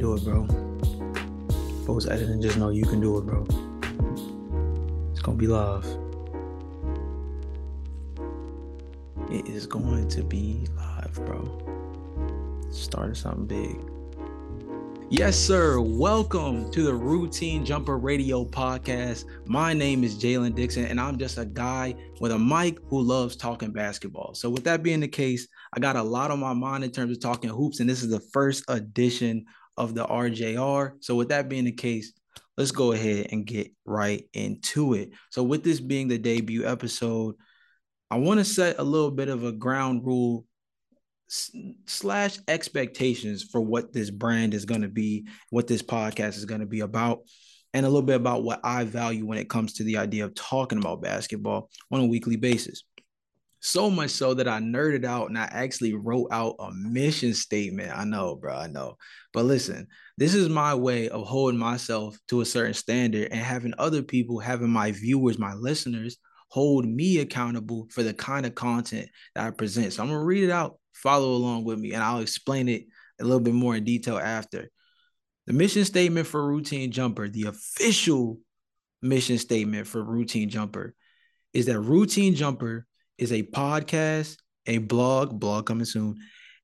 do it, bro. Post editing, just know you can do it, bro. It's gonna be live. It is going to be live, bro. Started something big. Yes, sir. Welcome to the Routine Jumper Radio Podcast. My name is Jalon Dixon, and I'm just a guy with a mic who loves talking basketball. So, with that being the case, I got a lot on my mind in terms of talking hoops, and this is the first edition of the RJR. So, with that being the case, let's go ahead and get right into it. So, with this being the debut episode, I want to set a little bit of a ground rule slash expectations for what this brand is going to be, what this podcast is going to be about, and a little bit about what I value when it comes to the idea of talking about basketball on a weekly basis. So much so that I nerded out and I actually wrote out a mission statement. I know, bro, I know. But listen, this is my way of holding myself to a certain standard and having other people, having my viewers, my listeners, hold me accountable for the kind of content that I present. So I'm gonna read it out, follow along with me, and I'll explain it a little bit more in detail after. The mission statement for Routine Jumper, the official mission statement for Routine Jumper, is that Routine Jumper is a podcast, a blog, blog coming soon,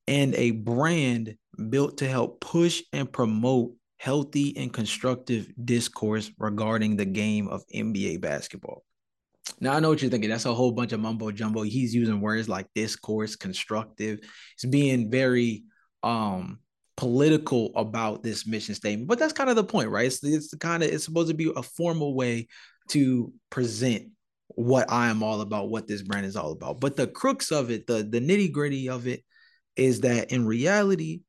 and a brand built to help push and promote healthy and constructive discourse regarding the game of NBA basketball. Now I know what you're thinking. That's a whole bunch of mumbo jumbo. He's using words like discourse, constructive. He's being very um political about this mission statement. But that's kind of the point, right? It's, it's kind of it's supposed to be a formal way to present what I am all about, what this brand is all about. But the crux of it, the the nitty gritty of it, is that in reality,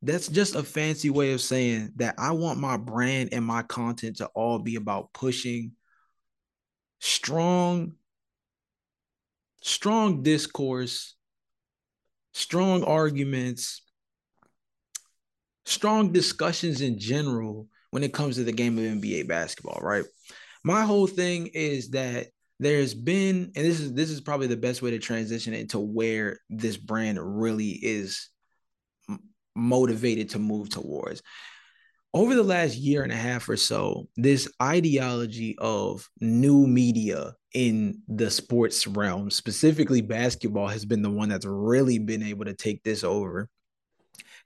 that's just a fancy way of saying that I want my brand and my content to all be about pushing strong, strong discourse, strong arguments, strong discussions in general when it comes to the game of NBA basketball, right? My whole thing is that there's been, and this is this is probably the best way to transition into where this brand really is motivated to move towards. Over the last year and a half or so, this ideology of new media in the sports realm, specifically basketball, has been the one that's really been able to take this over,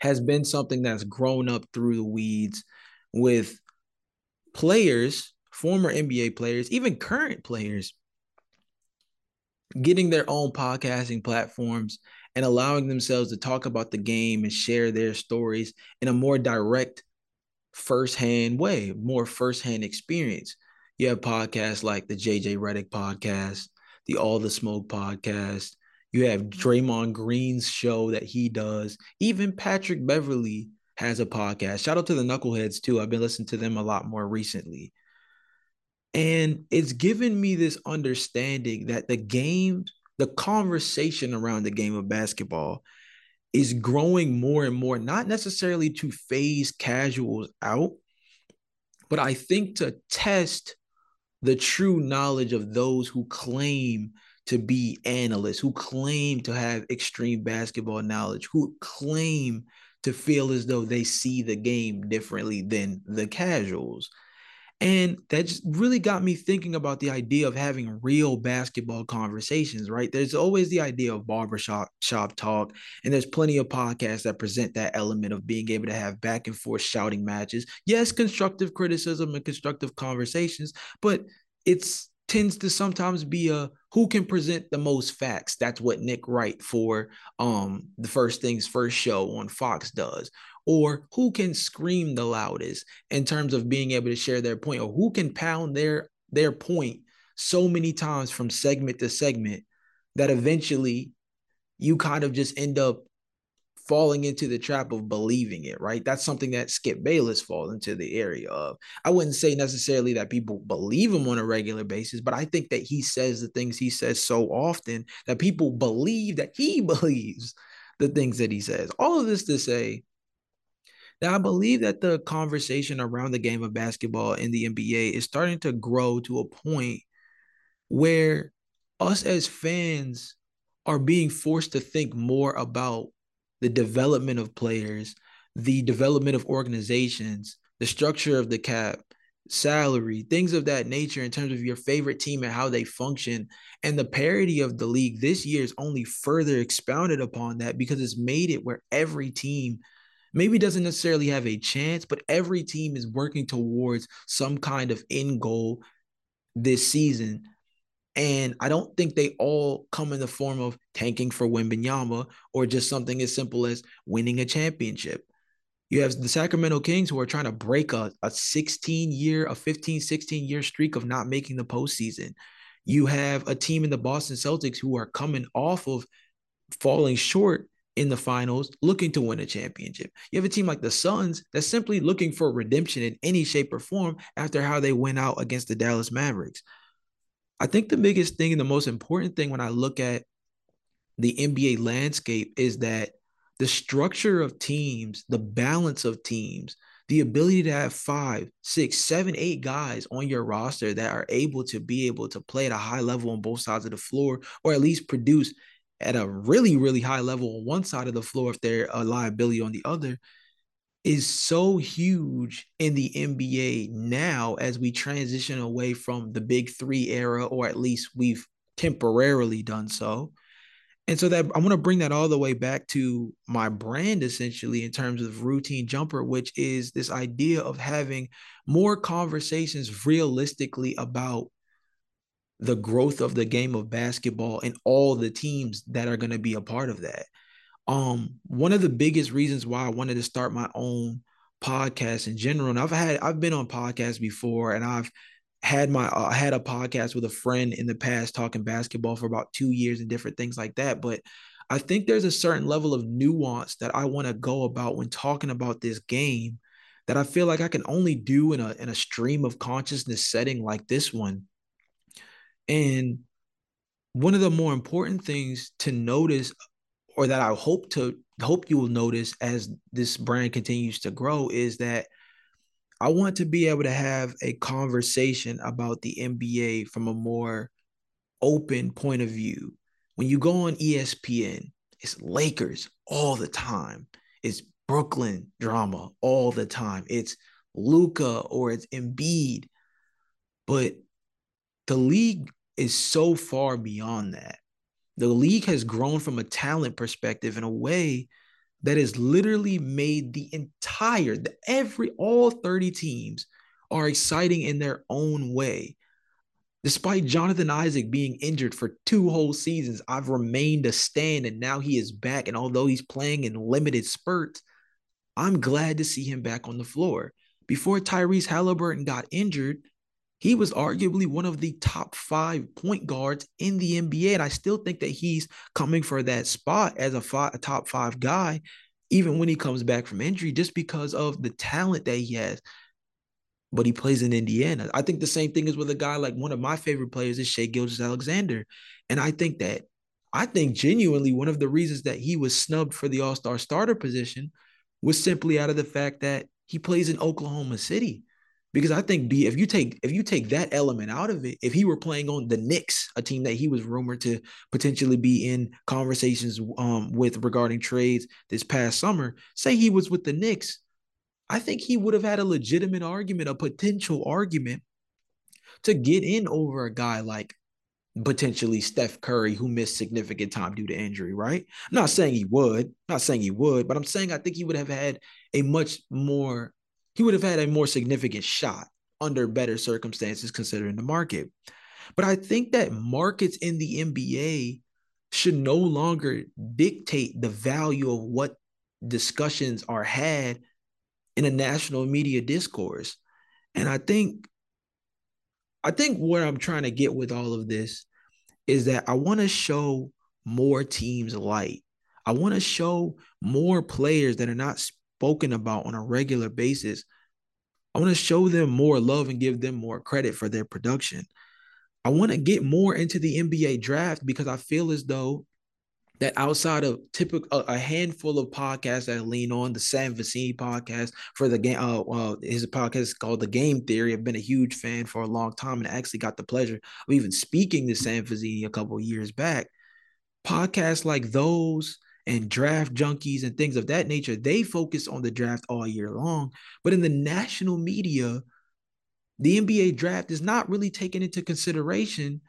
has been something that's grown up through the weeds with players, former NBA players, even current players, getting their own podcasting platforms and allowing themselves to talk about the game and share their stories in a more direct firsthand way, more firsthand experience. You have podcasts like the JJ Redick podcast, the All the Smoke podcast. You have Draymond Green's show that he does. Even Patrick Beverley has a podcast. Shout out to the Knuckleheads too. I've been listening to them a lot more recently. And it's given me this understanding that the game, the conversation around the game of basketball is growing more and more, not necessarily to phase casuals out, but I think to test the true knowledge of those who claim to be analysts, who claim to have extreme basketball knowledge, who claim to feel as though they see the game differently than the casuals. And that just really got me thinking about the idea of having real basketball conversations, right? There's always the idea of barbershop shop talk, and there's plenty of podcasts that present that element of being able to have back and forth shouting matches. Yes, constructive criticism and constructive conversations, but it's tends to sometimes be a who can present the most facts. That's what Nick Wright for um the first things first show on Fox does or who can scream the loudest in terms of being able to share their point or who can pound their their point so many times from segment to segment that eventually you kind of just end up falling into the trap of believing it, right? That's something that Skip Bayless falls into the area of. I wouldn't say necessarily that people believe him on a regular basis, but I think that he says the things he says so often that people believe that he believes the things that he says. All of this to say now, I believe that the conversation around the game of basketball in the NBA is starting to grow to a point where us as fans are being forced to think more about the development of players, the development of organizations, the structure of the cap, salary, things of that nature in terms of your favorite team and how they function. And the parity of the league this year is only further expounded upon that because it's made it where every team maybe doesn't necessarily have a chance, but every team is working towards some kind of end goal this season. And I don't think they all come in the form of tanking for Wembanyama or just something as simple as winning a championship. You have the Sacramento Kings who are trying to break a, a 16 year, a 15, 16 year streak of not making the postseason. You have a team in the Boston Celtics who are coming off of falling short in the finals, looking to win a championship. You have a team like the Suns that's simply looking for redemption in any shape or form after how they went out against the Dallas Mavericks. I think the biggest thing and the most important thing when I look at the NBA landscape is that the structure of teams, the balance of teams, the ability to have five, six, seven, eight guys on your roster that are able to be able to play at a high level on both sides of the floor, or at least produce at a really, really high level on one side of the floor if they're a liability on the other, is so huge in the NBA now as we transition away from the big three era, or at least we've temporarily done so. And so that I want to bring that all the way back to my brand essentially in terms of routine jumper, which is this idea of having more conversations realistically about the growth of the game of basketball and all the teams that are going to be a part of that. Um, one of the biggest reasons why I wanted to start my own podcast in general, and I've had I've been on podcasts before, and I've had my uh, had a podcast with a friend in the past talking basketball for about two years and different things like that. But I think there's a certain level of nuance that I want to go about when talking about this game that I feel like I can only do in a in a stream of consciousness setting like this one. And one of the more important things to notice or that I hope to hope you will notice as this brand continues to grow is that I want to be able to have a conversation about the NBA from a more open point of view. When you go on ESPN, it's Lakers all the time. It's Brooklyn drama all the time. It's Luka or it's Embiid. But the league is so far beyond that. The league has grown from a talent perspective in a way that has literally made the entire the, every all 30 teams are exciting in their own way. Despite Jonathan Isaac being injured for two whole seasons, I've remained a stand and now he is back. And although he's playing in limited spurts, I'm glad to see him back on the floor. Before Tyrese Halliburton got injured, he was arguably one of the top five point guards in the NBA. And I still think that he's coming for that spot as a, five, a top five guy, even when he comes back from injury, just because of the talent that he has. But he plays in Indiana. I think the same thing is with a guy like one of my favorite players is Shai Gilgeous-Alexander. And I think that, I think genuinely one of the reasons that he was snubbed for the All Star starter position was simply out of the fact that he plays in Oklahoma City because I think B if you take if you take that element out of it, if he were playing on the Knicks, a team that he was rumored to potentially be in conversations um, with regarding trades this past summer, say he was with the Knicks, I think he would have had a legitimate argument, a potential argument to get in over a guy like potentially Steph Curry, who missed significant time due to injury, right? I'm not saying he would, not saying he would, but I'm saying I think he would have had a much more he would have had a more significant shot under better circumstances considering the market. But I think that markets in the NBA should no longer dictate the value of what discussions are had in a national media discourse. And I think I think what I'm trying to get with all of this is that I want to show more teams light. I want to show more players that are not spoken about on a regular basis. I want to show them more love and give them more credit for their production. I want to get more into the NBA draft because I feel as though that outside of typical a handful of podcasts that lean on the Sam Vecenie podcast for the game, uh, uh, his podcast is called The Game Theory. I've been a huge fan for a long time, and I actually got the pleasure of even speaking to Sam Vecenie a couple years back. Podcasts like those and draft junkies and things of that nature, they focus on the draft all year long. But in the national media, the NBA draft is not really taken into consideration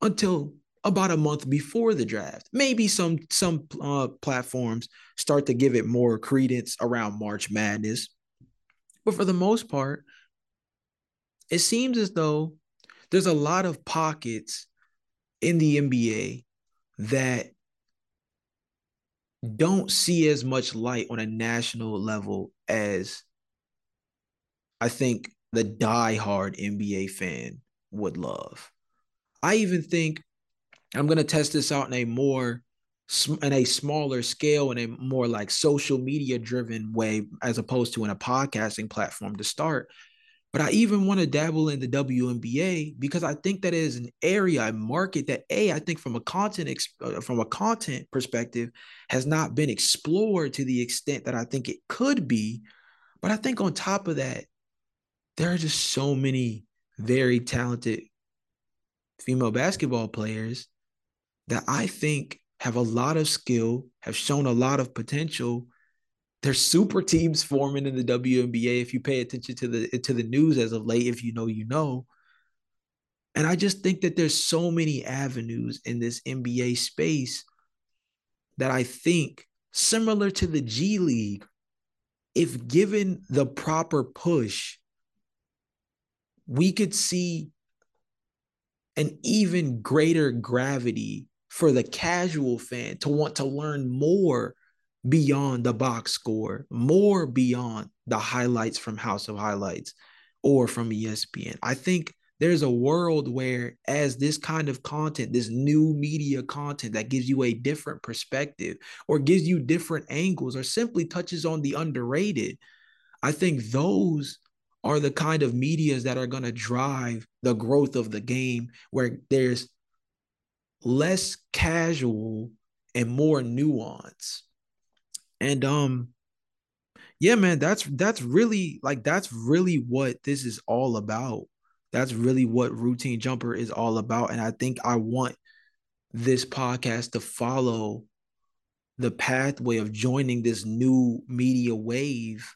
until about a month before the draft. Maybe some some uh, platforms start to give it more credence around March Madness, but for the most part, it seems as though there's a lot of pockets in the NBA that don't see as much light on a national level as I think the die-hard NBA fan would love. I even think I'm going to test this out in a more in a smaller scale in a more like social media driven way as opposed to in a podcasting platform to start but I even want to dabble in the WNBA because I think that is an area, a market that a I think from a content uh, from a content perspective has not been explored to the extent that I think it could be. But I think on top of that, there are just so many very talented female basketball players that I think have a lot of skill, have shown a lot of potential, there's super teams forming in the WNBA if you pay attention to the to the news as of late if you know you know. And I just think that there's so many avenues in this NBA space that I think similar to the G League if given the proper push we could see an even greater gravity for the casual fan to want to learn more beyond the box score, more beyond the highlights from House of Highlights or from ESPN. I think there's a world where, as this kind of content, this new media content that gives you a different perspective or gives you different angles or simply touches on the underrated, I think those are the kind of medias that are going to drive the growth of the game where there's less casual and more nuance and um yeah, man, that's that's really like that's really what this is all about. That's really what routine jumper is all about and I think I want this podcast to follow the pathway of joining this new media wave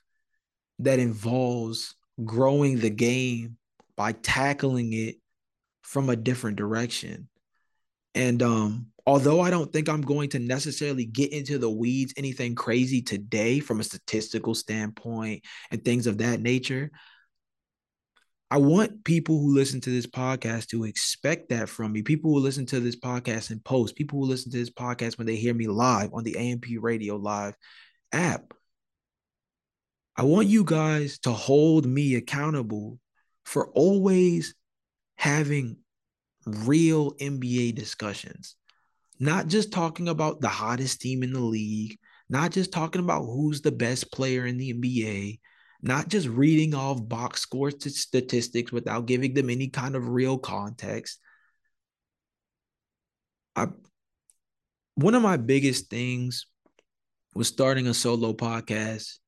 that involves growing the game by tackling it from a different direction. And um although I don't think I'm going to necessarily get into the weeds anything crazy today from a statistical standpoint and things of that nature, I want people who listen to this podcast to expect that from me. People who listen to this podcast in post, people who listen to this podcast when they hear me live on the AMP Radio Live app. I want you guys to hold me accountable for always having real NBA discussions not just talking about the hottest team in the league, not just talking about who's the best player in the NBA, not just reading off box score to statistics without giving them any kind of real context. I one of my biggest things was starting a solo podcast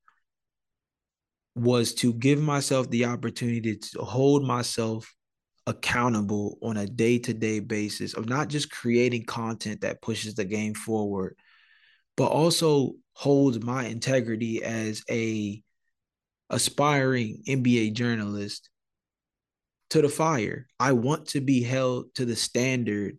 was to give myself the opportunity to hold myself accountable on a day-to-day basis of not just creating content that pushes the game forward but also holds my integrity as a aspiring NBA journalist to the fire. I want to be held to the standard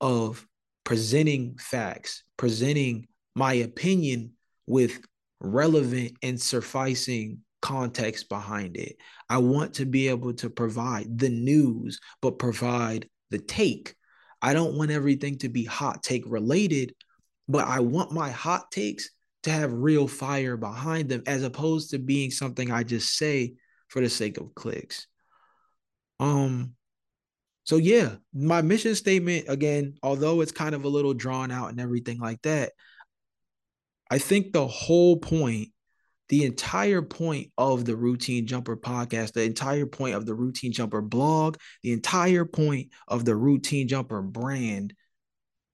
of presenting facts, presenting my opinion with relevant and sufficing context behind it. I want to be able to provide the news, but provide the take. I don't want everything to be hot take related, but I want my hot takes to have real fire behind them as opposed to being something I just say for the sake of clicks. Um so yeah, my mission statement again, although it's kind of a little drawn out and everything like that, I think the whole point the entire point of the Routine Jumper podcast, the entire point of the Routine Jumper blog, the entire point of the Routine Jumper brand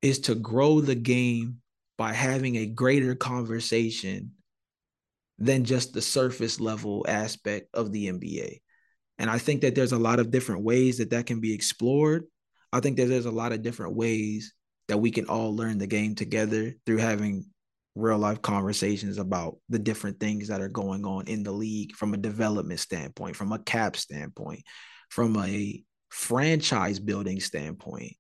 is to grow the game by having a greater conversation than just the surface level aspect of the NBA. And I think that there's a lot of different ways that that can be explored. I think that there's a lot of different ways that we can all learn the game together through having real life conversations about the different things that are going on in the league from a development standpoint, from a cap standpoint, from a franchise building standpoint,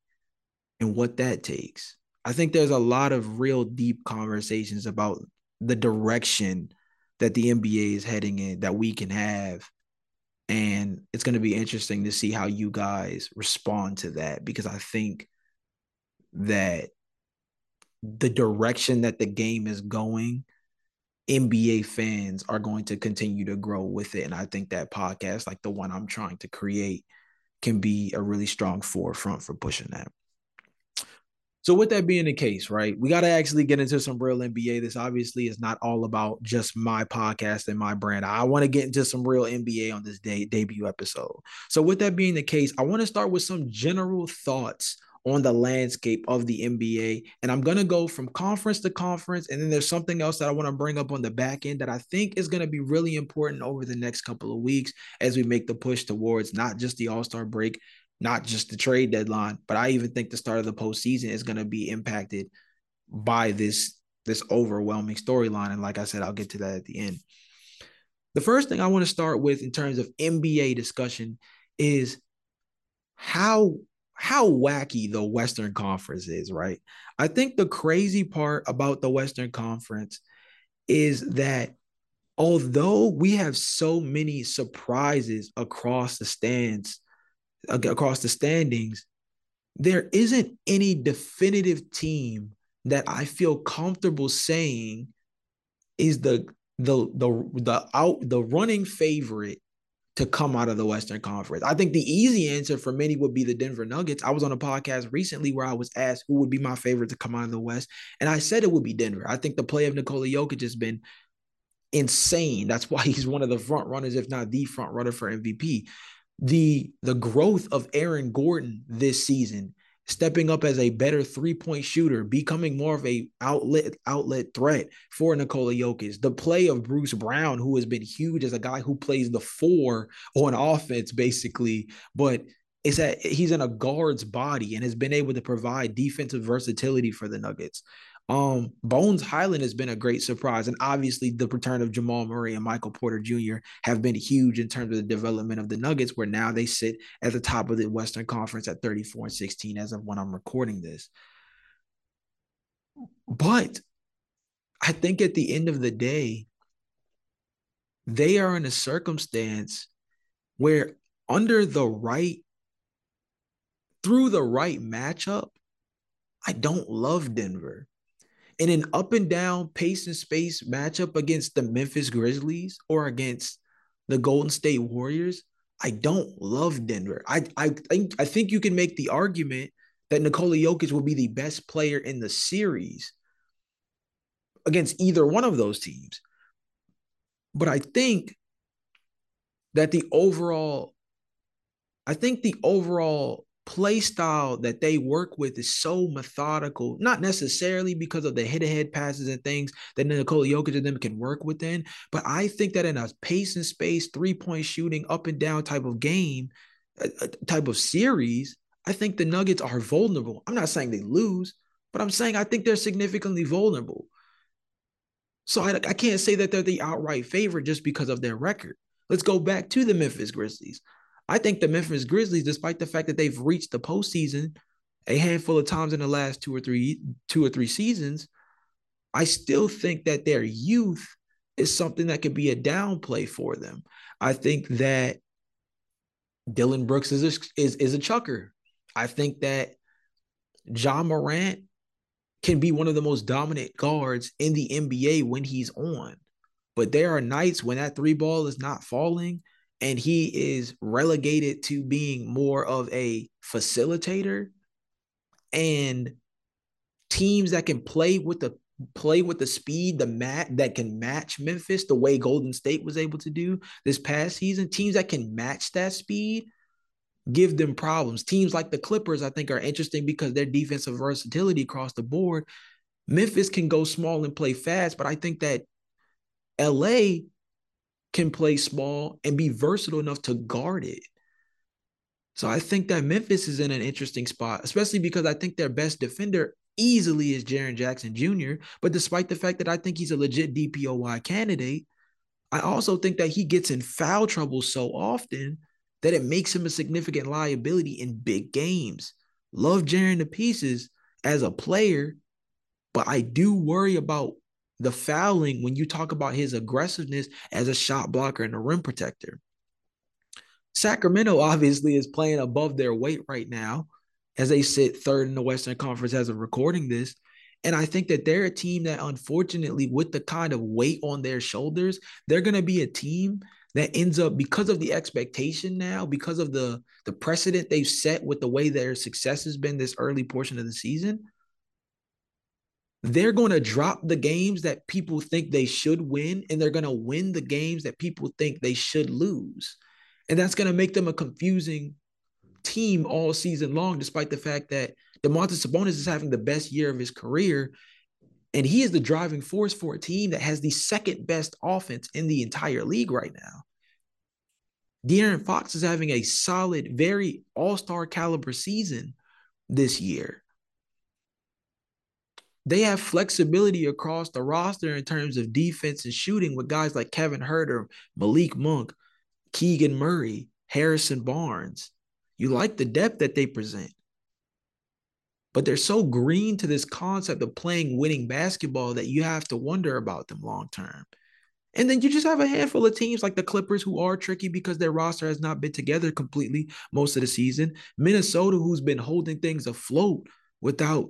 and what that takes. I think there's a lot of real deep conversations about the direction that the NBA is heading in that we can have. And it's going to be interesting to see how you guys respond to that because I think that the direction that the game is going, NBA fans are going to continue to grow with it. And I think that podcast, like the one I'm trying to create, can be a really strong forefront for pushing that. So with that being the case, right, we got to actually get into some real NBA. This obviously is not all about just my podcast and my brand. I want to get into some real NBA on this day debut episode. So with that being the case, I want to start with some general thoughts on the landscape of the NBA. And I'm going to go from conference to conference. And then there's something else that I want to bring up on the back end that I think is going to be really important over the next couple of weeks as we make the push towards not just the All Star break, not just the trade deadline, but I even think the start of the postseason is going to be impacted by this this overwhelming storyline. And like I said, I'll get to that at the end. The first thing I want to start with in terms of NBA discussion is how how wacky the Western Conference is, right? I think the crazy part about the Western Conference is that although we have so many surprises across the stands, across the standings, there isn't any definitive team that I feel comfortable saying is the the the the out the running favorite to come out of the Western Conference. I think the easy answer for many would be the Denver Nuggets. I was on a podcast recently where I was asked who would be my favorite to come out of the West, and I said it would be Denver. I think the play of Nikola Jokic has been insane. That's why he's one of the front runners, if not the front runner for MVP. The the growth of Aaron Gordon this season stepping up as a better three-point shooter, becoming more of a outlet outlet threat for Nikola Jokic. The play of Bruce Brown, who has been huge as a guy who plays the four on offense, basically, but is that he's in a guard's body and has been able to provide defensive versatility for the Nuggets. Um, Bones Hyland has been a great surprise, and obviously the return of Jamal Murray and Michael Porter Jr. have been huge in terms of the development of the Nuggets, where now they sit at the top of the Western Conference at 34 and 16 as of when I'm recording this. But I think at the end of the day, they are in a circumstance where under the right through the right matchup, I don't love Denver in an up and down pace and space matchup against the Memphis Grizzlies or against the Golden State Warriors, I don't love Denver. I I think I think you can make the argument that Nikola Jokic will be the best player in the series against either one of those teams. But I think that the overall I think the overall play style that they work with is so methodical, not necessarily because of the head-to-head passes and things that Nikola Jokic and them can work within, but I think that in a pace and space, three-point shooting, up and down type of game, uh, uh, type of series, I think the Nuggets are vulnerable. I'm not saying they lose, but I'm saying I think they're significantly vulnerable. So I, I can't say that they're the outright favorite just because of their record. Let's go back to the Memphis Grizzlies. I think the Memphis Grizzlies, despite the fact that they've reached the postseason a handful of times in the last two or three two or three seasons, I still think that their youth is something that could be a downplay for them. I think that Dillon Brooks is a, is is a chucker. I think that Ja Morant can be one of the most dominant guards in the NBA when he's on. But there are nights when that three ball is not falling and he is relegated to being more of a facilitator and teams that can play with the play with the speed the mat that can match Memphis the way Golden State was able to do this past season. Teams that can match that speed give them problems. Teams like the Clippers I think are interesting because their defensive versatility across the board. Memphis can go small and play fast but I think that LA can play small and be versatile enough to guard it. So I think that Memphis is in an interesting spot, especially because I think their best defender easily is Jaren Jackson Jr. But despite the fact that I think he's a legit DPOY candidate, I also think that he gets in foul trouble so often that it makes him a significant liability in big games. Love Jaren to pieces as a player, but I do worry about the fouling when you talk about his aggressiveness as a shot blocker and a rim protector. Sacramento obviously is playing above their weight right now as they sit third in the Western Conference as of recording this. And I think that they're a team that, unfortunately, with the kind of weight on their shoulders, they're going to be a team that ends up because of the expectation now, because of the the precedent they've set with the way their success has been this early portion of the season. They're going to drop the games that people think they should win, and they're going to win the games that people think they should lose. And that's going to make them a confusing team all season long, despite the fact that Domantas Sabonis is having the best year of his career. And he is the driving force for a team that has the second best offense in the entire league right now. De'Aaron Fox is having a solid, very all star caliber season this year. They have flexibility across the roster in terms of defense and shooting with guys like Kevin Huerter, Malik Monk, Keegan Murray, Harrison Barnes. You like the depth that they present. But they're so green to this concept of playing winning basketball that you have to wonder about them long term. And then you just have a handful of teams like the Clippers who are tricky because their roster has not been together completely most of the season. Minnesota, who's been holding things afloat without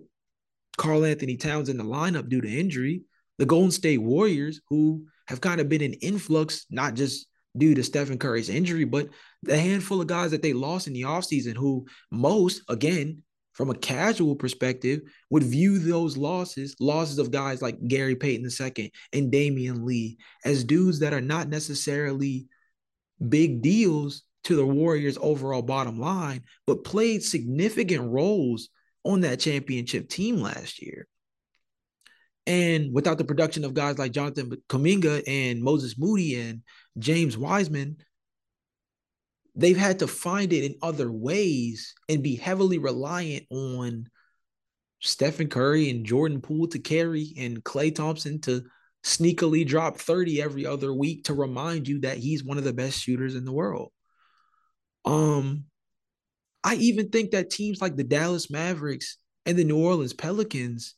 Karl-Anthony Towns in the lineup due to injury. The Golden State Warriors, who have kind of been in influx, not just due to Stephen Curry's injury, but the handful of guys that they lost in the offseason who most, again, from a casual perspective, would view those losses, losses of guys like Gary Payton II and Damion Lee, as dudes that are not necessarily big deals to the Warriors' overall bottom line, but played significant roles on that championship team last year. And without the production of guys like Jonathan Kuminga and Moses Moody and James Wiseman, they've had to find it in other ways and be heavily reliant on Stephen Curry and Jordan Poole to carry and Klay Thompson to sneakily drop 30 every other week to remind you that he's one of the best shooters in the world. Um I even think that teams like the Dallas Mavericks and the New Orleans Pelicans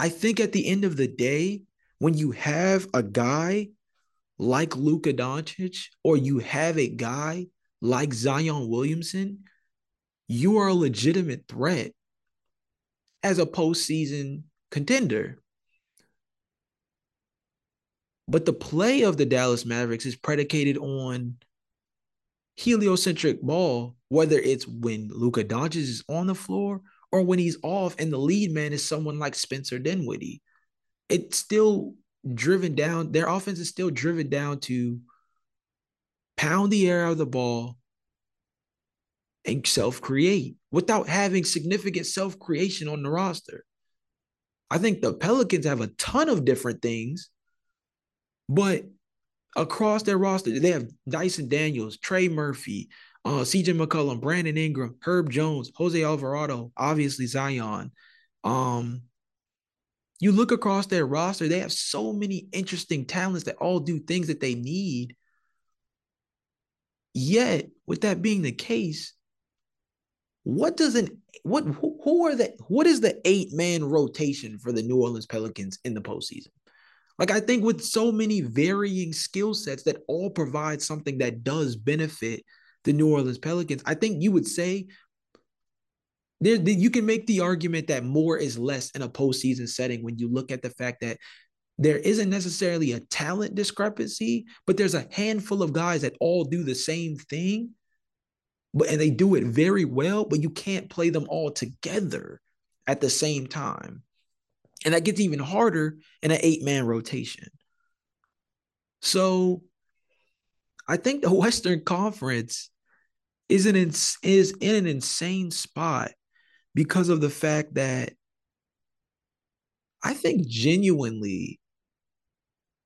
I think at the end of the day when you have a guy like Luka Doncic or you have a guy like Zion Williamson, you are a legitimate threat as a postseason contender. But the play of the Dallas Mavericks is predicated on heliocentric ball, whether it's when Luka Doncic is on the floor or when he's off and the lead man is someone like Spencer Dinwiddie. It's still driven down. Their offense is still driven down to pound the air out of the ball and self create without having significant self creation on the roster. I think the Pelicans have a ton of different things, but across their roster, they have Dyson Daniels, Trey Murphy, uh, CJ McCollum, Brandon Ingram, Herb Jones, Jose Alvarado, obviously Zion. Um, you look across their roster, they have so many interesting talents that all do things that they need. Yet, with that being the case, what does an what who, who are the what is the eight man rotation for the New Orleans Pelicans in the postseason? Like I think with so many varying skill sets that all provide something that does benefit the New Orleans Pelicans, I think you would say there you can make the argument that more is less in a postseason setting when you look at the fact that there isn't necessarily a talent discrepancy, but there's a handful of guys that all do the same thing, but and they do it very well, but you can't play them all together at the same time. And that gets even harder in an eight-man rotation. So I think the Western Conference is an is in an insane spot because of the fact that I think genuinely,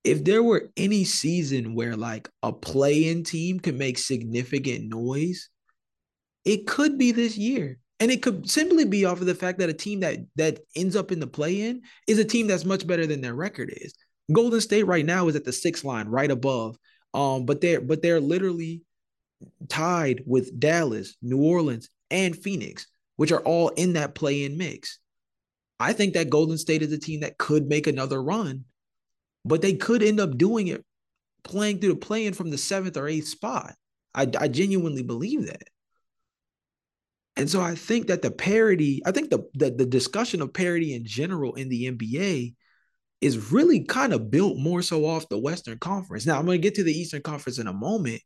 if there were any season where like a play in team could make significant noise, it could be this year. And it could simply be off of the fact that a team that that ends up in the play-in is a team that's much better than their record is. Golden State right now is at the sixth line, right above. Um, but they're but they're literally tied with Dallas, New Orleans, and Phoenix, which are all in that play-in mix. I think that Golden State is a team that could make another run, but they could end up doing it playing through the play-in from the seventh or eighth spot. I, I genuinely believe that. And so I think that the parity, I think the, the the discussion of parity in general in the NBA is really kind of built more so off the Western Conference. Now I'm going to get to the Eastern Conference in a moment,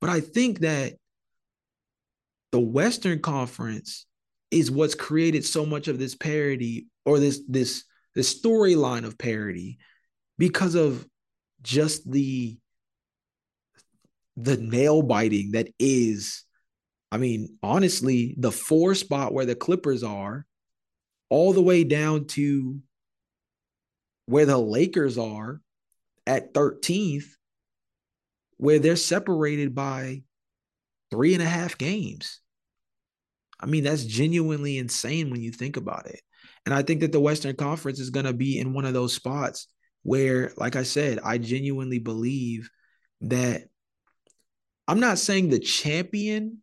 but I think that the Western Conference is what's created so much of this parity or this this this storyline of parity because of just the the nail biting that is I mean, honestly, the four spot where the Clippers are, all the way down to where the Lakers are at 13th, where they're separated by three and a half games. I mean, that's genuinely insane when you think about it. And I think that the Western Conference is going to be in one of those spots where, like I said, I genuinely believe that I'm not saying the champion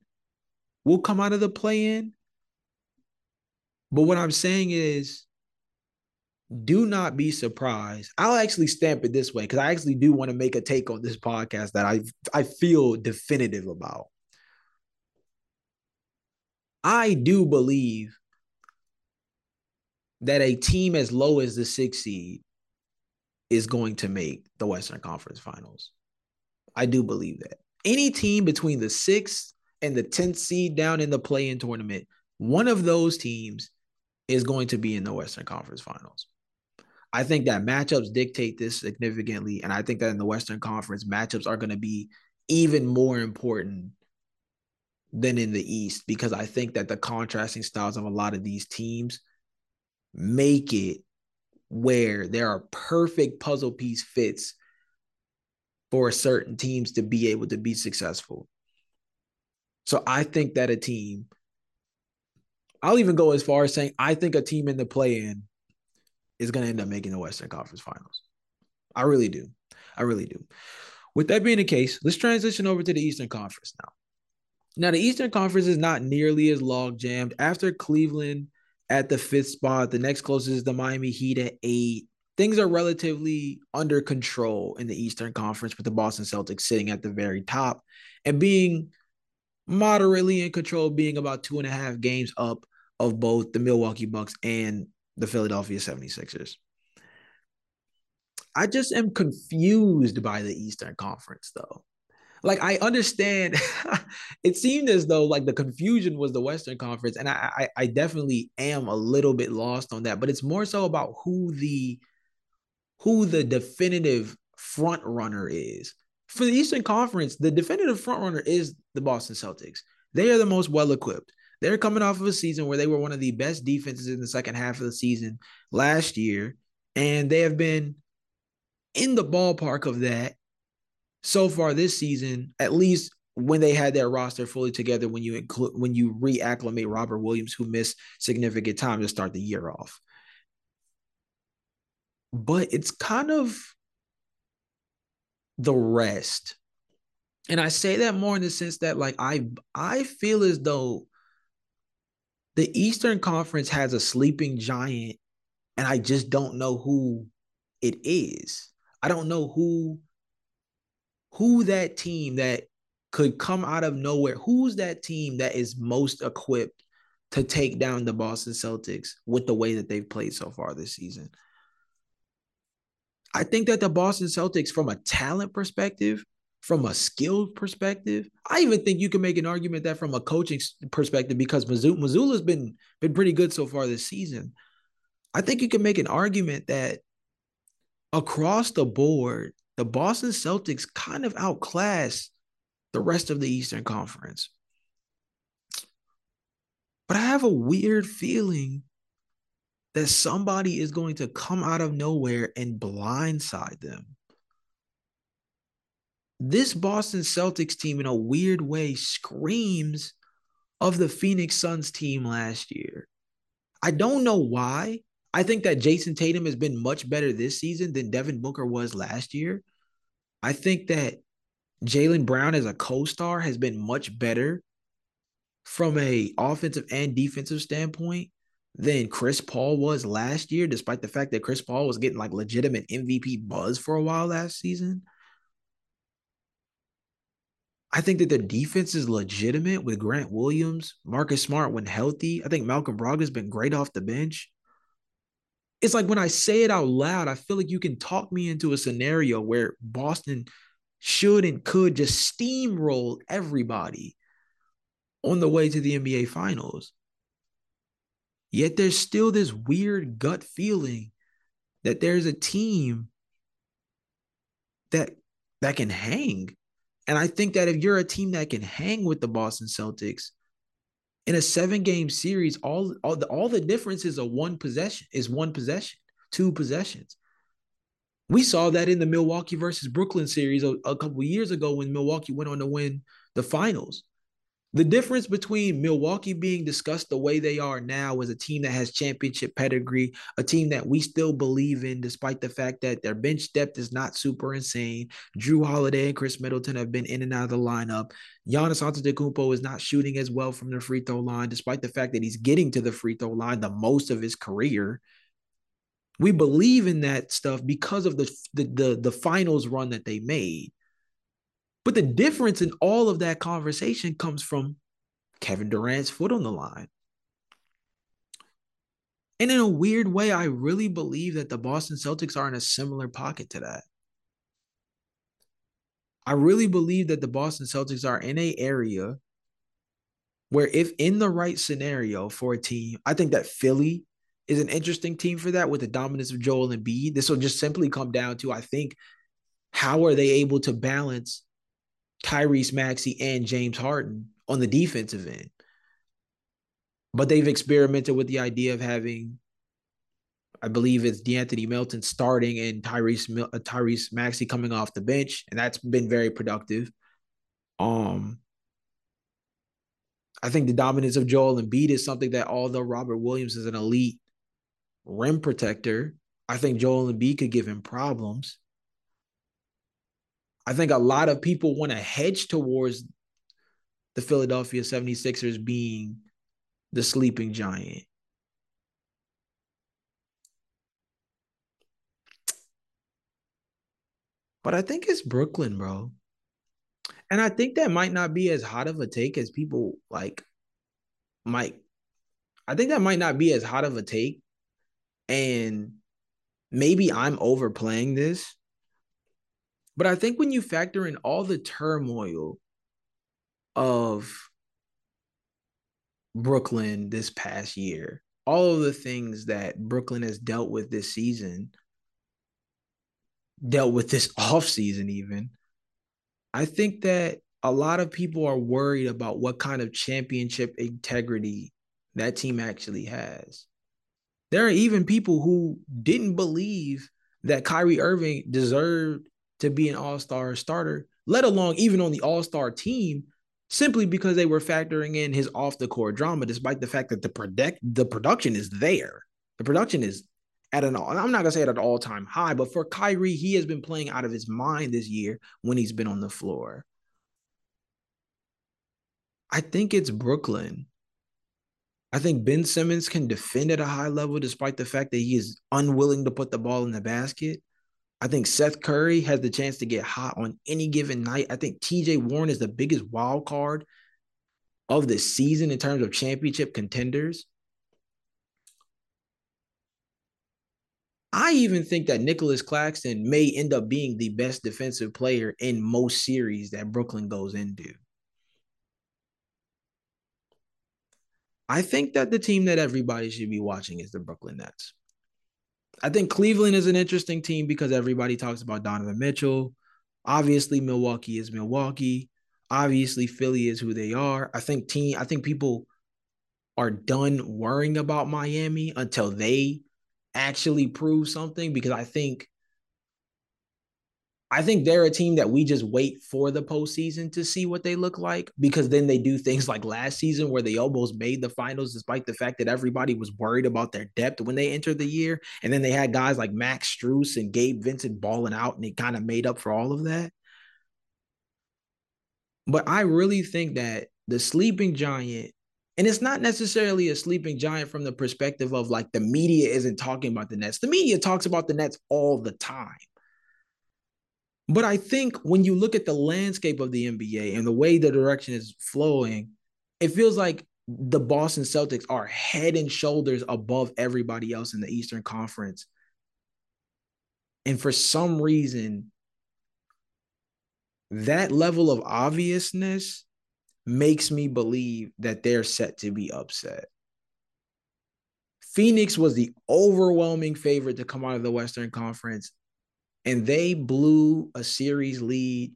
will come out of the play in. But what I'm saying is, do not be surprised. I'll actually stamp it this way because I actually do want to make a take on this podcast that I I feel definitive about. I do believe that a team as low as the six seed is going to make the Western Conference Finals. I do believe that. Any team between the sixth and the 10th seed down in the play in tournament, one of those teams is going to be in the Western Conference Finals. I think that matchups dictate this significantly. And I think that in the Western Conference, matchups are going to be even more important than in the East because I think that the contrasting styles of a lot of these teams make it where there are perfect puzzle piece fits for certain teams to be able to be successful. So I think that a team, I'll even go as far as saying I think a team in the play in is going to end up making the Western Conference Finals. I really do. I really do. With that being the case, let's transition over to the Eastern Conference now. Now, the Eastern Conference is not nearly as log jammed. After Cleveland at the fifth spot, the next closest is the Miami Heat at eight. Things are relatively under control in the Eastern Conference with the Boston Celtics sitting at the very top and being moderately in control, being about two and a half games up of both the Milwaukee Bucks and the Philadelphia 76ers. I just am confused by the Eastern Conference, though. Like, I understand it seemed as though like the confusion was the Western Conference, and I, I, I definitely am a little bit lost on that, but it's more so about who the who the definitive front runner is for the Eastern Conference, the definitive front runner is the Boston Celtics. They are the most well equipped. They're coming off of a season where they were one of the best defenses in the second half of the season last year, and they have been in the ballpark of that so far this season, at least when they had their roster fully together when you include when you reacclimate Robert Williams, who missed significant time to start the year off. But it's kind of the rest. And I say that more in the sense that like I I feel as though the Eastern Conference has a sleeping giant and I just don't know who it is. I don't know who who that team that could come out of nowhere. Who's that team that is most equipped to take down the Boston Celtics with the way that they've played so far this season? I think that the Boston Celtics, from a talent perspective, from a skilled perspective, I even think you can make an argument that from a coaching perspective, because Mazzulla's been been pretty good so far this season. I think you can make an argument that across the board, the Boston Celtics kind of outclass the rest of the Eastern Conference. But I have a weird feeling that somebody is going to come out of nowhere and blindside them. This Boston Celtics team, in a weird way, screams of the Phoenix Suns team last year. I don't know why. I think that Jayson Tatum has been much better this season than Devin Booker was last year. I think that Jaylen Brown as a co-star has been much better from a offensive and defensive standpoint than Chris Paul was last year, despite the fact that Chris Paul was getting like legitimate MVP buzz for a while last season. I think that the defense is legitimate with Grant Williams, Marcus Smart when healthy. I think Malcolm Brogdon's been great off the bench. It's like when I say it out loud, I feel like you can talk me into a scenario where Boston should and could just steamroll everybody on the way to the NBA Finals. Yet there's still this weird gut feeling that there's a team that that can hang and I think that if you're a team that can hang with the Boston Celtics in a seven game series, all all the, all the difference is a one possession is one possession, two possessions. We saw that in the Milwaukee versus Brooklyn series a, a couple years ago when Milwaukee went on to win the finals. The difference between Milwaukee being discussed the way they are now as a team that has championship pedigree, a team that we still believe in, despite the fact that their bench depth is not super insane. Jrue Holiday and Khris Middleton have been in and out of the lineup. Giannis Antetokounmpo is not shooting as well from the free throw line, despite the fact that he's getting to the free throw line the most of his career. We believe in that stuff because of the the the, the finals run that they made. But the difference in all of that conversation comes from Kevin Durant's foot on the line. And in a weird way, I really believe that the Boston Celtics are in a similar pocket to that. I really believe that the Boston Celtics are in a area where if in the right scenario for a team, I think that Philly is an interesting team for that with the dominance of Joel Embiid. This will just simply come down to I think how are they able to balance Tyrese Maxey and James Harden on the defensive end. But they've experimented with the idea of having, I believe it's De'Anthony Melton starting and Tyrese uh, Tyrese Maxey coming off the bench, and that's been very productive. Um, I think the dominance of Joel Embiid is something that although Robert Williams is an elite rim protector, I think Joel Embiid could give him problems. I think a lot of people want to hedge towards the Philadelphia 76ers being the sleeping giant. But I think it's Brooklyn, bro. And I think that might not be as hot of a take as people like might. I think that might not be as hot of a take. And maybe I'm overplaying this. But I think when you factor in all the turmoil of Brooklyn this past year, all of the things that Brooklyn has dealt with this season, dealt with this off season even, I think that a lot of people are worried about what kind of championship integrity that team actually has. There are even people who didn't believe that Kyrie Irving deserved to be an all-star starter, let alone even on the all-star team, simply because they were factoring in his off-the-court drama, despite the fact that the product the production is there. The production is at an I'm not gonna say at an all-time high, but for Kyrie, he has been playing out of his mind this year when he's been on the floor. I think it's Brooklyn. I think Ben Simmons can defend at a high level despite the fact that he is unwilling to put the ball in the basket. I think Seth Curry has the chance to get hot on any given night. I think TJ Warren is the biggest wild card of the season in terms of championship contenders. I even think that Nicolas Claxton may end up being the best defensive player in most series that Brooklyn goes into. I think that the team that everybody should be watching is the Brooklyn Nets. I think Cleveland is an interesting team because everybody talks about Donovan Mitchell. Obviously, Milwaukee is Milwaukee. Obviously, Philly is who they are. I think team. I think people are done worrying about Miami until they actually prove something because I think I think they're a team that we just wait for the postseason to see what they look like because then they do things like last season where they almost made the finals despite the fact that everybody was worried about their depth when they entered the year. And then they had guys like Max Strus and Gabe Vincent balling out and it kind of made up for all of that. But I really think that the sleeping giant, and it's not necessarily a sleeping giant from the perspective of like the media isn't talking about the Nets. The media talks about the Nets all the time. But I think when you look at the landscape of the NBA and the way the direction is flowing, it feels like the Boston Celtics are head and shoulders above everybody else in the Eastern Conference. And for some reason, that level of obviousness makes me believe that they're set to be upset. Phoenix was the overwhelming favorite to come out of the Western Conference, and they blew a series lead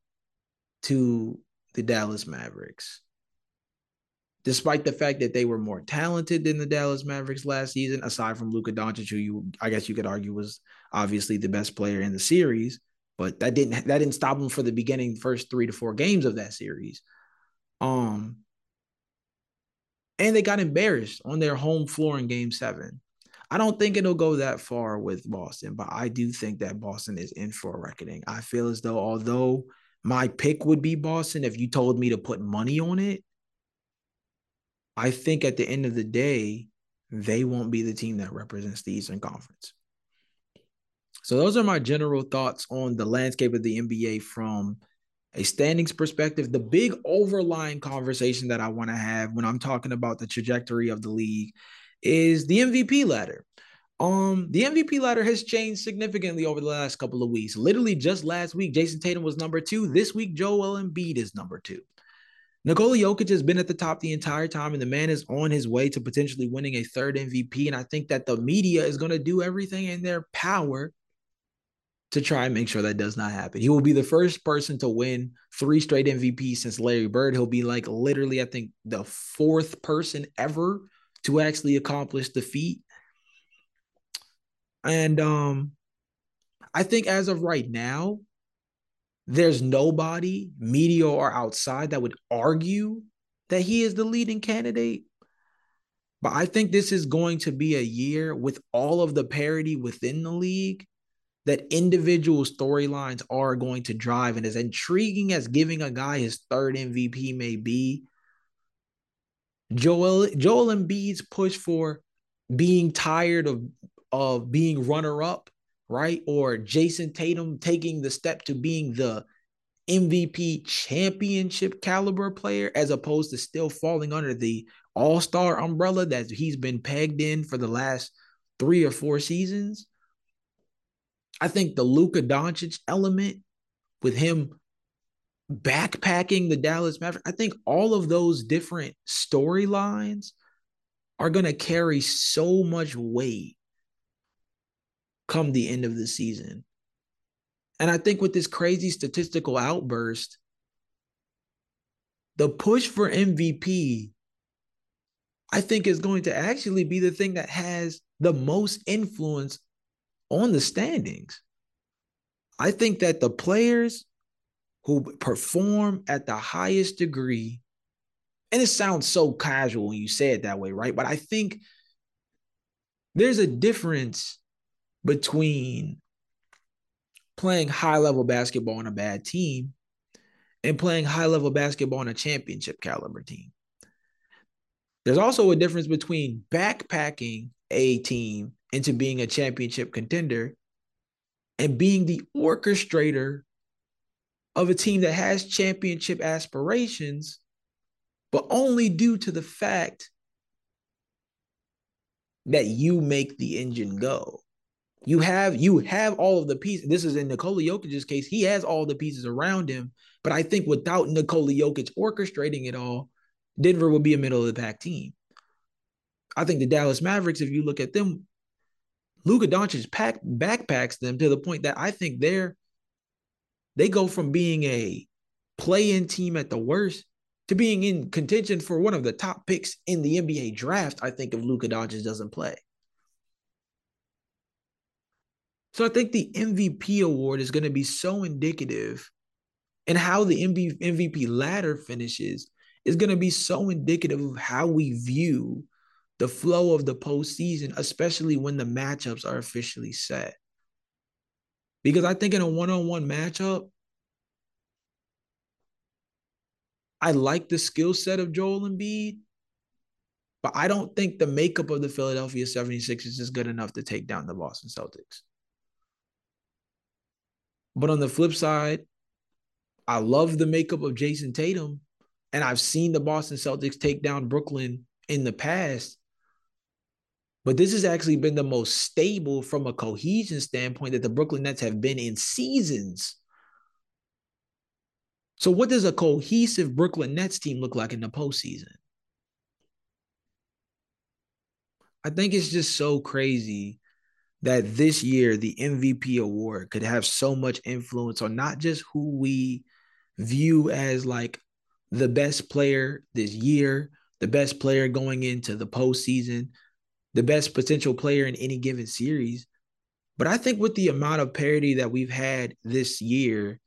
to the Dallas Mavericks. Despite the fact that they were more talented than the Dallas Mavericks last season, aside from Luka Doncic, who you I guess you could argue was obviously the best player in the series, but that didn't that didn't stop them for the beginning first three to four games of that series. Um, and they got embarrassed on their home floor in game seven. I don't think it'll go that far with Boston, but I do think that Boston is in for a reckoning. I feel as though, although my pick would be Boston, if you told me to put money on it, I think at the end of the day, they won't be the team that represents the Eastern Conference. So, those are my general thoughts on the landscape of the NBA from a standings perspective, the big overlying conversation that I want to have when I'm talking about the trajectory of the league is the MVP ladder. Um, the MVP ladder has changed significantly over the last couple of weeks. Literally, just last week, Jayson Tatum was number two. This week, Joel Embiid is number two. Nikola Jokic has been at the top the entire time, and the man is on his way to potentially winning a third MVP. And I think that the media is going to do everything in their power to try and make sure that does not happen. He will be the first person to win three straight MVPs since Larry Bird. He'll be like literally, I think, the fourth person ever to actually accomplish the feat. And um, I think as of right now, there's nobody, media or outside, that would argue that he is the leading candidate. But I think this is going to be a year with all of the parity within the league that individual storylines are going to drive. And as intriguing as giving a guy his third MVP may be, Joel Joel Embiid's push for being tired of of being runner up, right? Or Jayson Tatum taking the step to being the MVP championship caliber player as opposed to still falling under the all-star umbrella that he's been pegged in for the last 3 or 4 seasons. I think the Luka Doncic element with him backpacking the Dallas Mavericks, I think all of those different storylines are going to carry so much weight come the end of the season. And I think with this crazy statistical outburst, the push for MVP, I think, is going to actually be the thing that has the most influence on the standings. I think that the players who perform at the highest degree, and it sounds so casual when you say it that way, right? But I think there's a difference between playing high level basketball on a bad team and playing high level basketball on a championship caliber team. There's also a difference between backpacking a team into being a championship contender and being the orchestrator of a team that has championship aspirations, but only due to the fact that you make the engine go. You have you have all of the pieces. This is in Nikola Jokic's case. He has all the pieces around him, but I think without Nikola Jokic orchestrating it all, Denver would be a middle of the pack team. I think the Dallas Mavericks, if you look at them, Luka Doncic pack, backpacks them to the point that I think they're they go from being a play-in team at the worst to being in contention for one of the top picks in the NBA draft. I think if Luka Doncic doesn't play. So I think the MVP award is going to be so indicative and how the MVP ladder finishes is going to be so indicative of how we view the flow of the postseason, especially when the matchups are officially set. Because I think in a one on one matchup, I like the skill set of Joel Embiid, but I don't think the makeup of the Philadelphia 76ers is good enough to take down the Boston Celtics. But on the flip side, I love the makeup of Jayson Tatum, and I've seen the Boston Celtics take down Brooklyn in the past. But this has actually been the most stable from a cohesion standpoint that the Brooklyn Nets have been in seasons. So, what does a cohesive Brooklyn Nets team look like in the postseason? I think it's just so crazy that this year the MVP award could have so much influence on not just who we view as like the best player this year, the best player going into the postseason, the best potential player in any given series. But I think with the amount of parity that we've had this year,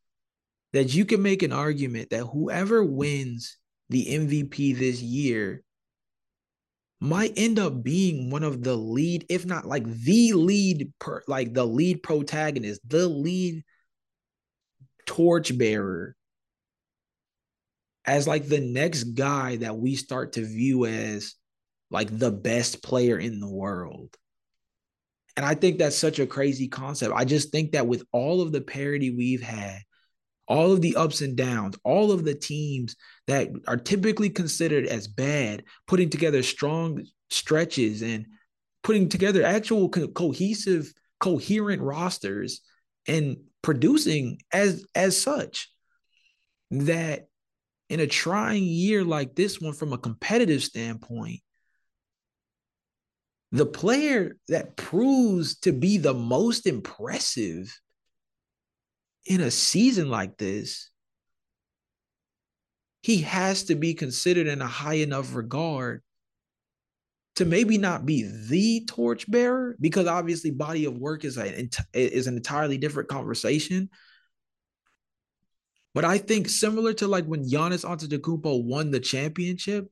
that you can make an argument that whoever wins the MVP this year might end up being one of the lead, if not like the lead, per, like the lead protagonist, the lead torchbearer as like the next guy that we start to view as like the best player in the world. And I think that's such a crazy concept. I just think that with all of the parity we've had, all of the ups and downs, all of the teams that are typically considered as bad, putting together strong stretches and putting together actual co- cohesive, coherent rosters and producing as as such that in a trying year like this one from a competitive standpoint the player that proves to be the most impressive in a season like this, he has to be considered in a high enough regard to maybe not be the torchbearer, because obviously body of work is a, is an entirely different conversation. But I think similar to like when Giannis Antetokounmpo won the championship,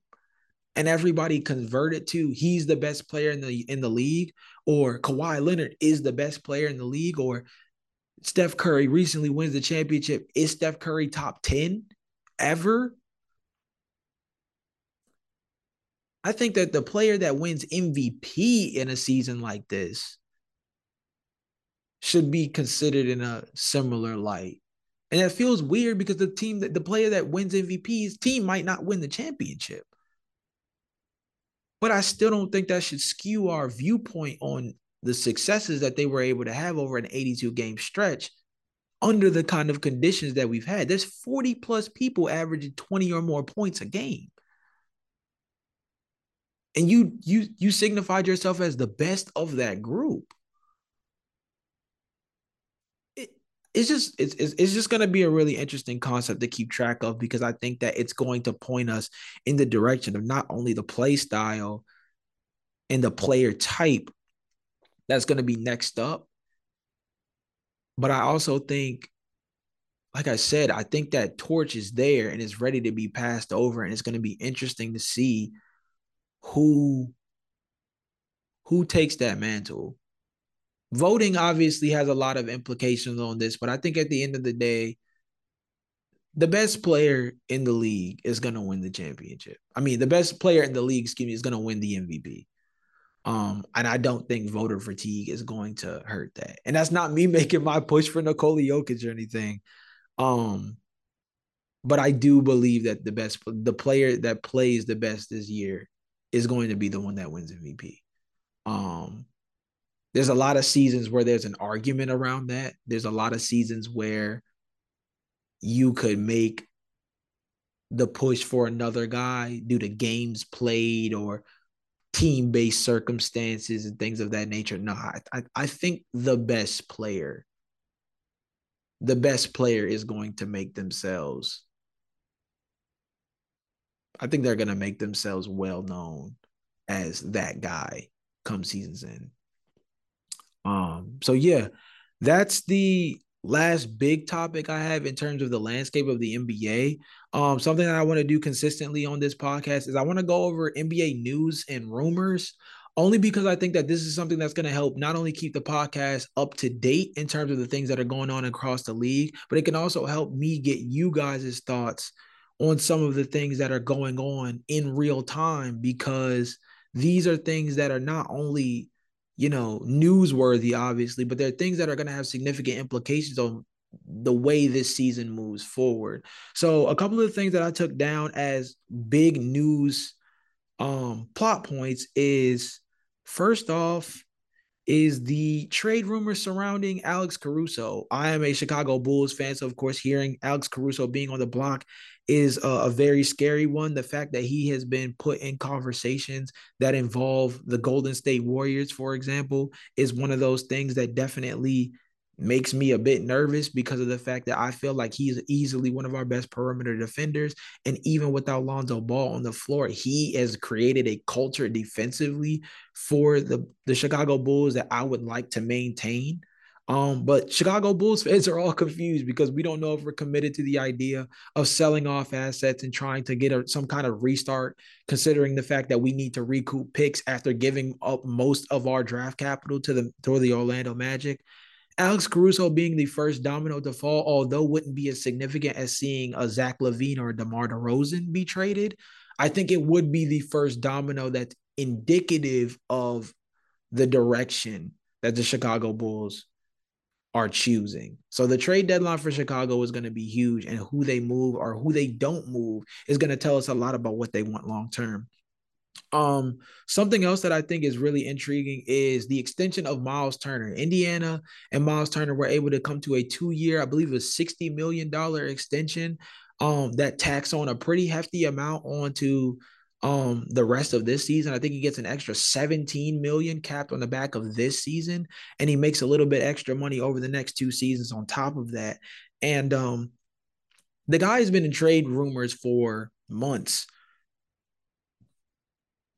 and everybody converted to he's the best player in the in the league, or Kawhi Leonard is the best player in the league, or Steph Curry recently wins the championship. Is Steph Curry top 10 ever? I think that the player that wins MVP in a season like this should be considered in a similar light. And it feels weird because the team that the player that wins MVP's team might not win the championship. But I still don't think that should skew our viewpoint on the successes that they were able to have over an 82 game stretch under the kind of conditions that we've had. There's 40 plus people averaging 20 or more points a game. And you you you signified yourself as the best of that group. It, it's just it's, it's just going to be a really interesting concept to keep track of because I think that it's going to point us in the direction of not only the play style and the player type that's going to be next up, but I also think like I said, I think that torch is there and is ready to be passed over, and it's going to be interesting to see who who takes that mantle voting obviously has a lot of implications on this, but I think at the end of the day, the best player in the league is going to win the championship. I mean, the best player in the league, excuse me, is going to win the MVP. Um, and I don't think voter fatigue is going to hurt that. And that's not me making my push for Nikola Jokic or anything. Um, but I do believe that the best, the player that plays the best this year is going to be the one that wins MVP. Um, there's a lot of seasons where there's an argument around that. There's a lot of seasons where you could make the push for another guy due to games played or team based circumstances and things of that nature. No, I, I, I think the best player, the best player is going to make themselves. I think they're going to make themselves well known as that guy come season's end. Um, so yeah, that's the last big topic I have in terms of the landscape of the NBA. Um, something that I want to do consistently on this podcast is I want to go over NBA news and rumors only because I think that this is something that's going to help not only keep the podcast up to date in terms of the things that are going on across the league, but it can also help me get you guys' thoughts on some of the things that are going on in real time because these are things that are not only you know newsworthy obviously but there are things that are going to have significant implications on the way this season moves forward. So a couple of things that i took down as big news um plot points is First off, is the trade rumors surrounding Alex Caruso. I am a Chicago Bulls fan, so of course, hearing Alex Caruso being on the block is a, a, very scary one. The fact that he has been put in conversations that involve the Golden State Warriors, for example, is one of those things that definitely makes me a bit nervous because of the fact that I feel like he's easily one of our best perimeter defenders. And even without Lonzo Ball on the floor, he has created a culture defensively for the, the Chicago Bulls that I would like to maintain. Um, but Chicago Bulls fans are all confused because we don't know if we're committed to the idea of selling off assets and trying to get a, some kind of restart, considering the fact that we need to recoup picks after giving up most of our draft capital to the to the Orlando Magic. Alex Caruso being the first domino to fall, although wouldn't be as significant as seeing a Zach LaVine or a DeMar DeRozan be traded, I think it would be the first domino that's indicative of the direction that the Chicago Bulls are choosing. So the trade deadline for Chicago is going to be huge, and who they move or who they don't move is going to tell us a lot about what they want long term. Um, something else that I think is really intriguing is the extension of Miles Turner. Indiana and Miles Turner were able to come to a two-year, I believe a $60 million extension. Um, that tax on a pretty hefty amount onto um the rest of this season. I think he gets an extra 17 million capped on the back of this season, and he makes a little bit extra money over the next two seasons on top of that. And um the guy has been in trade rumors for months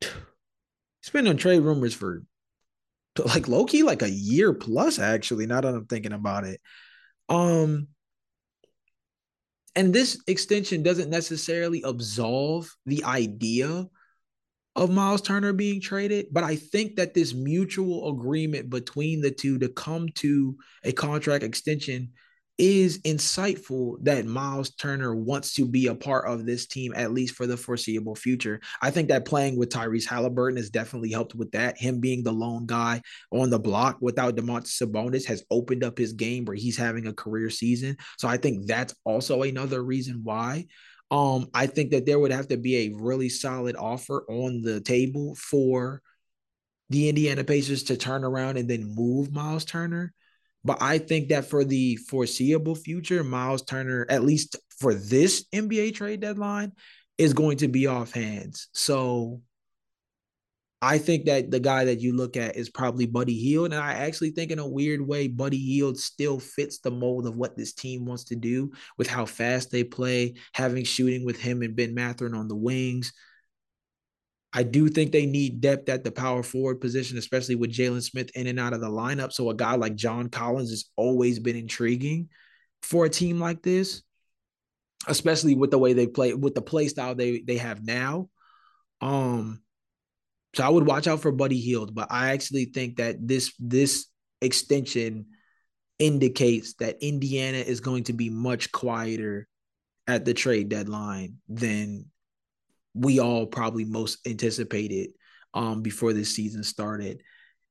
He's been on trade rumors for like Loki, like a year plus, actually, now that I'm thinking about it. Um, and this extension doesn't necessarily absolve the idea of Miles Turner being traded, but I think that this mutual agreement between the two to come to a contract extension is insightful that Miles Turner wants to be a part of this team, at least for the foreseeable future. I think that playing with Tyrese Haliburton has definitely helped with that. Him being the lone guy on the block without Domantas Sabonis has opened up his game where he's having a career season. So I think that's also another reason why. Um, I think that there would have to be a really solid offer on the table for the Indiana Pacers to turn around and then move Miles Turner. But I think that for the foreseeable future, Miles Turner, at least for this NBA trade deadline, is going to be off hands. So I think that the guy that you look at is probably Buddy Hield. And I actually think, in a weird way, Buddy Hield still fits the mold of what this team wants to do with how fast they play, having shooting with him and Ben Mathurin on the wings. I do think they need depth at the power forward position, especially with Jalen Smith in and out of the lineup. So a guy like John Collins has always been intriguing for a team like this, especially with the way they play, with the play style they they have now. Um, so I would watch out for Buddy Hield, but I actually think that this this extension indicates that Indiana is going to be much quieter at the trade deadline than we all probably most anticipated um, before this season started.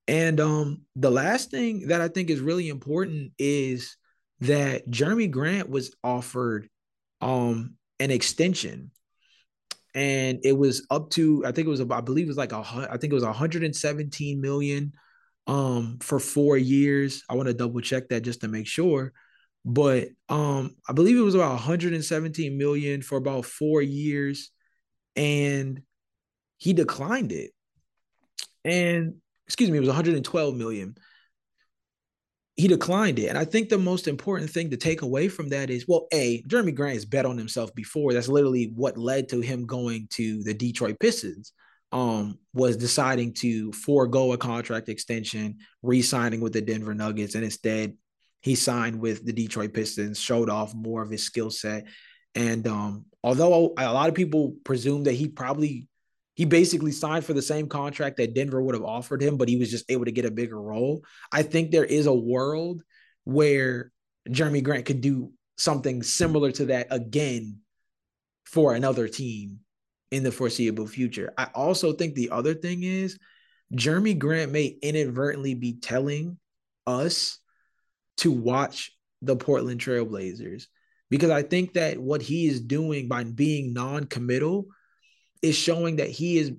And um, the last thing that I think is really important is that Jerami Grant was offered um, an extension, and it was up to I think it was I believe it was like a I think it was 117 million um, for four years. I want to double check that just to make sure, but um, I believe it was about 117 million for about four years and he declined it. And excuse me, it was 112 million. He declined it. And I think the most important thing to take away from that is well, A, Jerami Grant has bet on himself before. That's literally what led to him going to the Detroit Pistons. Um, was deciding to forego a contract extension, re-signing with the Denver Nuggets, and instead he signed with the Detroit Pistons, showed off more of his skill set. And um, although a lot of people presume that he probably he basically signed for the same contract that Denver would have offered him, but he was just able to get a bigger role. I think there is a world where Jerami Grant could do something similar to that again for another team in the foreseeable future. I also think the other thing is Jerami Grant may inadvertently be telling us to watch the Portland Trailblazers because I think that what he is doing by being non-committal is showing that he is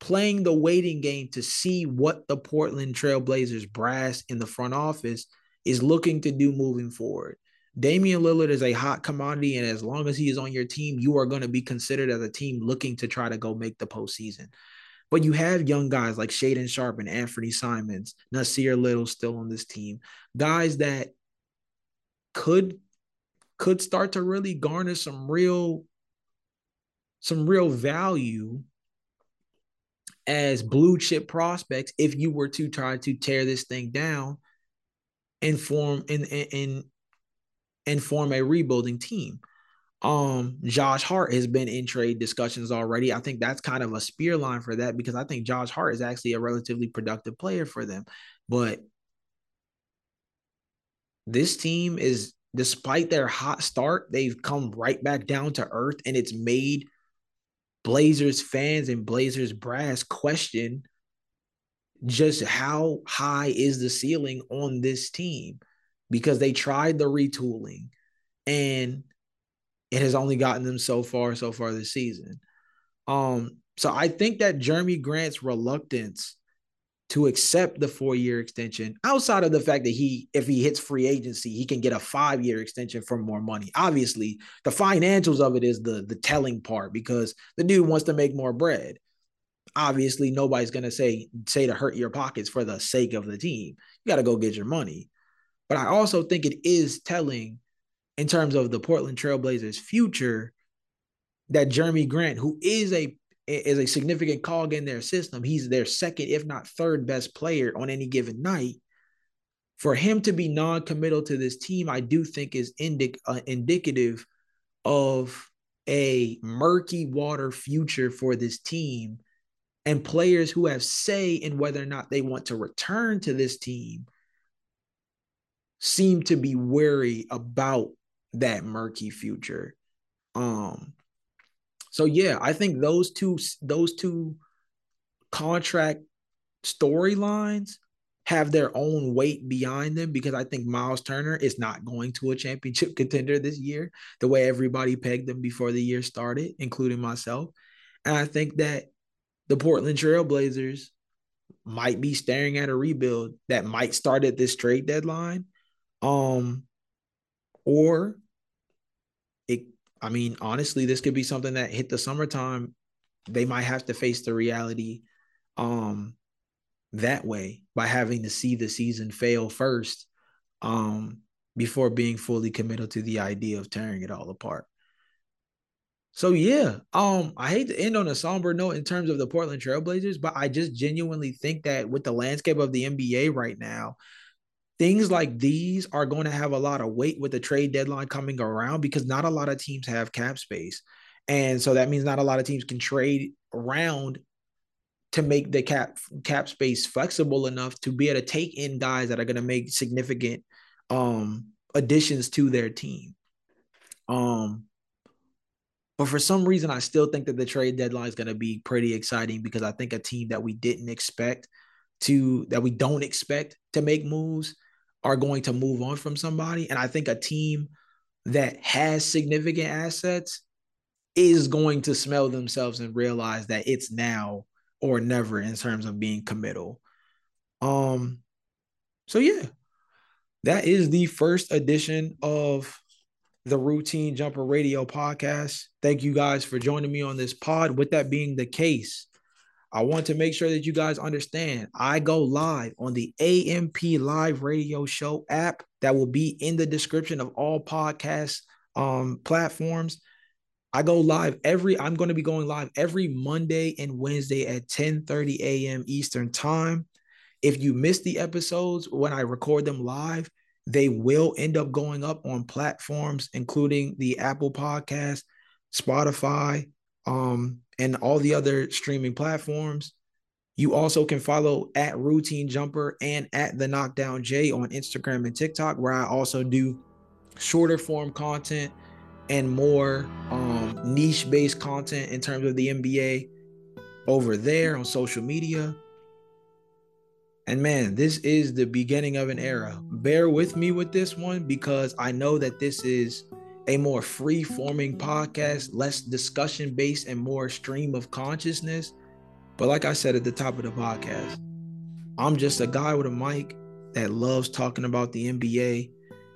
playing the waiting game to see what the Portland Trailblazers brass in the front office is looking to do moving forward. Damian Lillard is a hot commodity, and as long as he is on your team, you are going to be considered as a team looking to try to go make the postseason. But you have young guys like Shaedon Sharpe and Anthony Simons, Nassir Little still on this team, guys that could could start to really garner some real some real value as blue chip prospects if you were to try to tear this thing down and form and and and form a rebuilding team. Um, Josh Hart has been in trade discussions already. I think that's kind of a spear line for that because I think Josh Hart is actually a relatively productive player for them. But this team is, despite their hot start, they've come right back down to earth and it's made Blazers fans and Blazers brass question just how high is the ceiling on this team because they tried the retooling and it has only gotten them so far so far this season. Um, so I think that Jerami Grant's reluctance to accept the four-year extension, outside of the fact that he, if he hits free agency, he can get a five-year extension for more money. Obviously, the financials of it is the the telling part because the dude wants to make more bread. Obviously, nobody's gonna say say to hurt your pockets for the sake of the team. You got to go get your money. But I also think it is telling in terms of the Portland Trailblazers' future that Jerami Grant, who is a is a significant cog in their system, he's their second, if not third best player on any given night. For him to be non-committal to this team, I do think is indic- uh, indicative of a murky water future for this team and players who have say in whether or not they want to return to this team seem to be wary about that murky future. Um so yeah, I think those two those two contract storylines have their own weight behind them because I think Miles Turner is not going to a championship contender this year, the way everybody pegged them before the year started, including myself. And I think that the Portland Trailblazers might be staring at a rebuild that might start at this trade deadline. Um, or I mean, honestly, this could be something that hit the summertime. They might have to face the reality um that way by having to see the season fail first um before being fully committed to the idea of tearing it all apart. So yeah, um, I hate to end on a somber note in terms of the Portland Trailblazers, but I just genuinely think that with the landscape of the NBA right now, things like these are going to have a lot of weight with the trade deadline coming around because not a lot of teams have cap space. And so that means not a lot of teams can trade around to make the cap cap space flexible enough to be able to take in guys that are going to make significant um additions to their team. Um but for some reason I still think that the trade deadline is going to be pretty exciting because I think a team that we didn't expect to that we don't expect to make moves are going to move on from somebody. And I think a team that has significant assets is going to smell themselves and realize that it's now or never in terms of being committal. Um, so yeah, that is the first edition of the Routine Jumper Radio podcast. Thank you guys for joining me on this pod. With that being the case, I want to make sure that you guys understand I go live on the AMP Live Radio Show app that will be in the description of all podcast um, platforms. I go live every I'm going to be going live every Monday and Wednesday at 10:30 a.m. Eastern Time. If you miss the episodes when I record them live, they will end up going up on platforms, including the Apple Podcast, Spotify, um, and all the other streaming platforms. You also can follow at Routine Jumper and at the Knockdown J on Instagram and TikTok, where I also do shorter form content and more um, niche based content in terms of the NBA over there on social media. And man, this is the beginning of an era. Bear with me with this one because I know that this is a more free forming podcast, less discussion based, and more stream of consciousness. But like I said at the top of the podcast, I'm just a guy with a mic that loves talking about the NBA.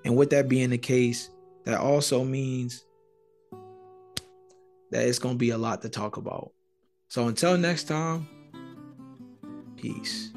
And with that being the case, that also means that it's going to be a lot to talk about. So until next time, peace.